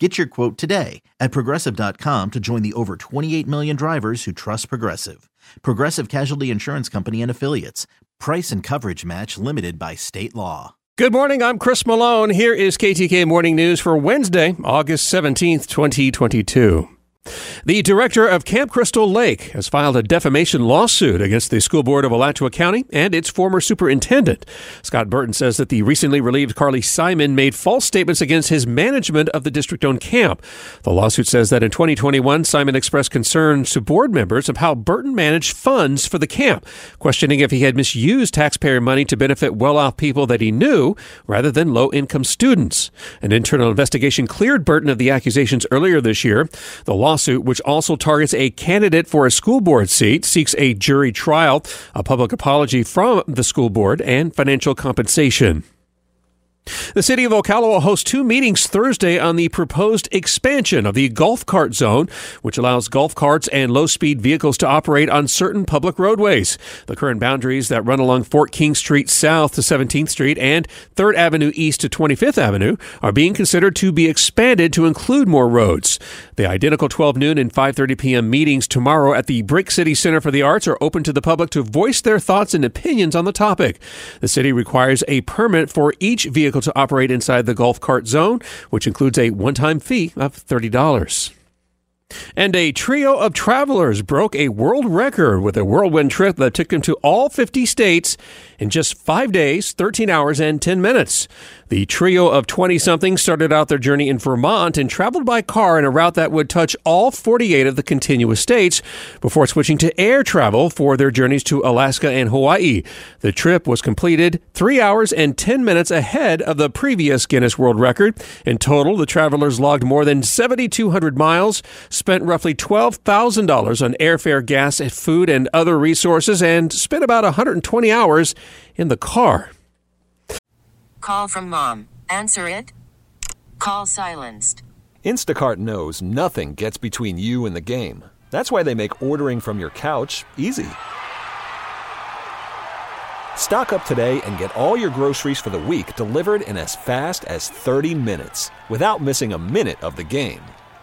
Get your quote today at progressive.com to join the over 28 million drivers who trust Progressive. Progressive Casualty Insurance Company and Affiliates. Price and coverage match limited by state law. Good morning. I'm Chris Malone. Here is KTK Morning News for Wednesday, August 17th, 2022. The director of Camp Crystal Lake has filed a defamation lawsuit against the school board of Alachua County and its former superintendent. Scott Burton says that the recently relieved Carlee Simon made false statements against his management of the district owned camp. The lawsuit says that in 2021, Simon expressed concerns to board members of how Burton managed funds for the camp, questioning if he had misused taxpayer money to benefit well off people that he knew rather than low income students. An internal investigation cleared Burton of the accusations earlier this year. The law lawsuit, which also targets a candidate for a school board seat, seeks a jury trial, a public apology from the school board, and financial compensation. The city of Ocala will host two meetings Thursday on the proposed expansion of the golf cart zone, which allows golf carts and low speed vehicles to operate on certain public roadways. The current boundaries that run along Fort King Street south to 17th Street and 3rd Avenue east to 25th Avenue are being considered to be expanded to include more roads. The identical 12 noon and 5:30 p.m. meetings tomorrow at the Brick City Center for the Arts are open to the public to voice their thoughts and opinions on the topic. The city requires a permit for each vehicle to operate inside the golf cart zone, which includes a one time fee of $30. And a trio of travelers broke a world record with a whirlwind trip that took them to all 50 states in just five days, 13 hours, and 10 minutes. The trio of 20 somethings started out their journey in Vermont and traveled by car in a route that would touch all 48 of the contiguous states before switching to air travel for their journeys to Alaska and Hawaii. The trip was completed three hours and 10 minutes ahead of the previous Guinness World Record. In total, the travelers logged more than 7,200 miles, spent roughly $12,000 on airfare, gas, food, and other resources, and spent about 120 hours in the car. Call from mom. Answer it. Call silenced. Instacart knows nothing gets between you and the game. That's why they make ordering from your couch easy. Stock up today and get all your groceries for the week delivered in as fast as 30 minutes without missing a minute of the game.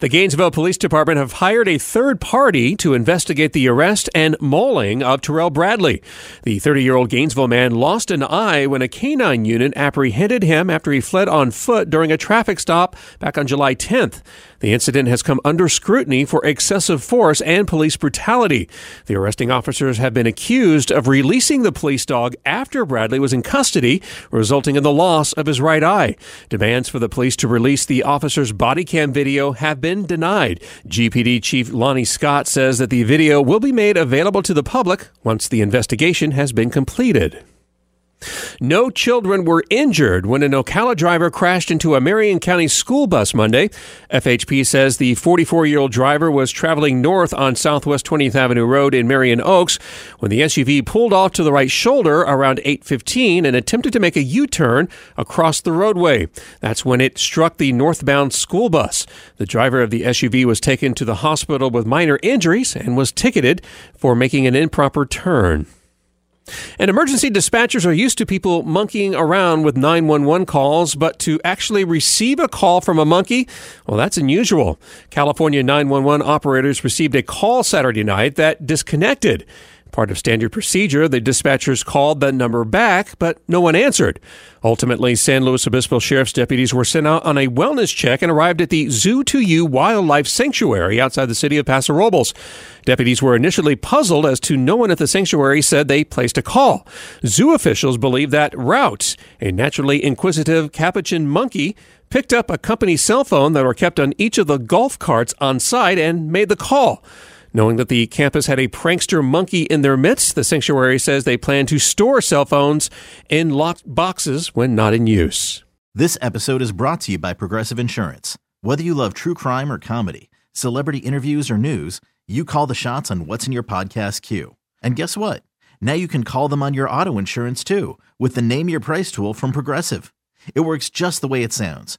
The Gainesville Police Department have hired a third party to investigate the arrest and mauling of Terrell Bradley. The 30 year old Gainesville man lost an eye when a canine unit apprehended him after he fled on foot during a traffic stop back on July 10th. The incident has come under scrutiny for excessive force and police brutality. The arresting officers have been accused of releasing the police dog after Bradley was in custody, resulting in the loss of his right eye. Demands for the police to release the officer's body cam video have been denied. GPD Chief Lonnie Scott says that the video will be made available to the public once the investigation has been completed. No children were injured when an Ocala driver crashed into a Marion County school bus Monday. FHP says the 44 year old driver was traveling north on Southwest 20th Avenue Road in Marion Oaks when the SUV pulled off to the right shoulder around 8:15 and attempted to make a U-turn across the roadway. That's when it struck the northbound school bus. The driver of the SUV was taken to the hospital with minor injuries and was ticketed for making an improper turn. And emergency dispatchers are used to people monkeying around with 911 calls, but to actually receive a call from a monkey, well, that's unusual. California 911 operators received a call Saturday night that disconnected. Part of standard procedure, the dispatchers called that number back, but no one answered. Ultimately, San Luis Obispo Sheriff's deputies were sent out on a wellness check and arrived at the Zoo to You Wildlife Sanctuary outside the city of Paso Robles. Deputies were initially puzzled as to no one at the sanctuary said they placed a call. Zoo officials believe that Route, a naturally inquisitive capuchin monkey, picked up a company cell phone that were kept on each of the golf carts on site and made the call. Knowing that the campus had a prankster monkey in their midst, the sanctuary says they plan to store cell phones in locked boxes when not in use. This episode is brought to you by Progressive Insurance. Whether you love true crime or comedy, celebrity interviews or news, you call the shots on what's in your podcast queue. And guess what? Now you can call them on your auto insurance too with the Name Your Price tool from Progressive. It works just the way it sounds.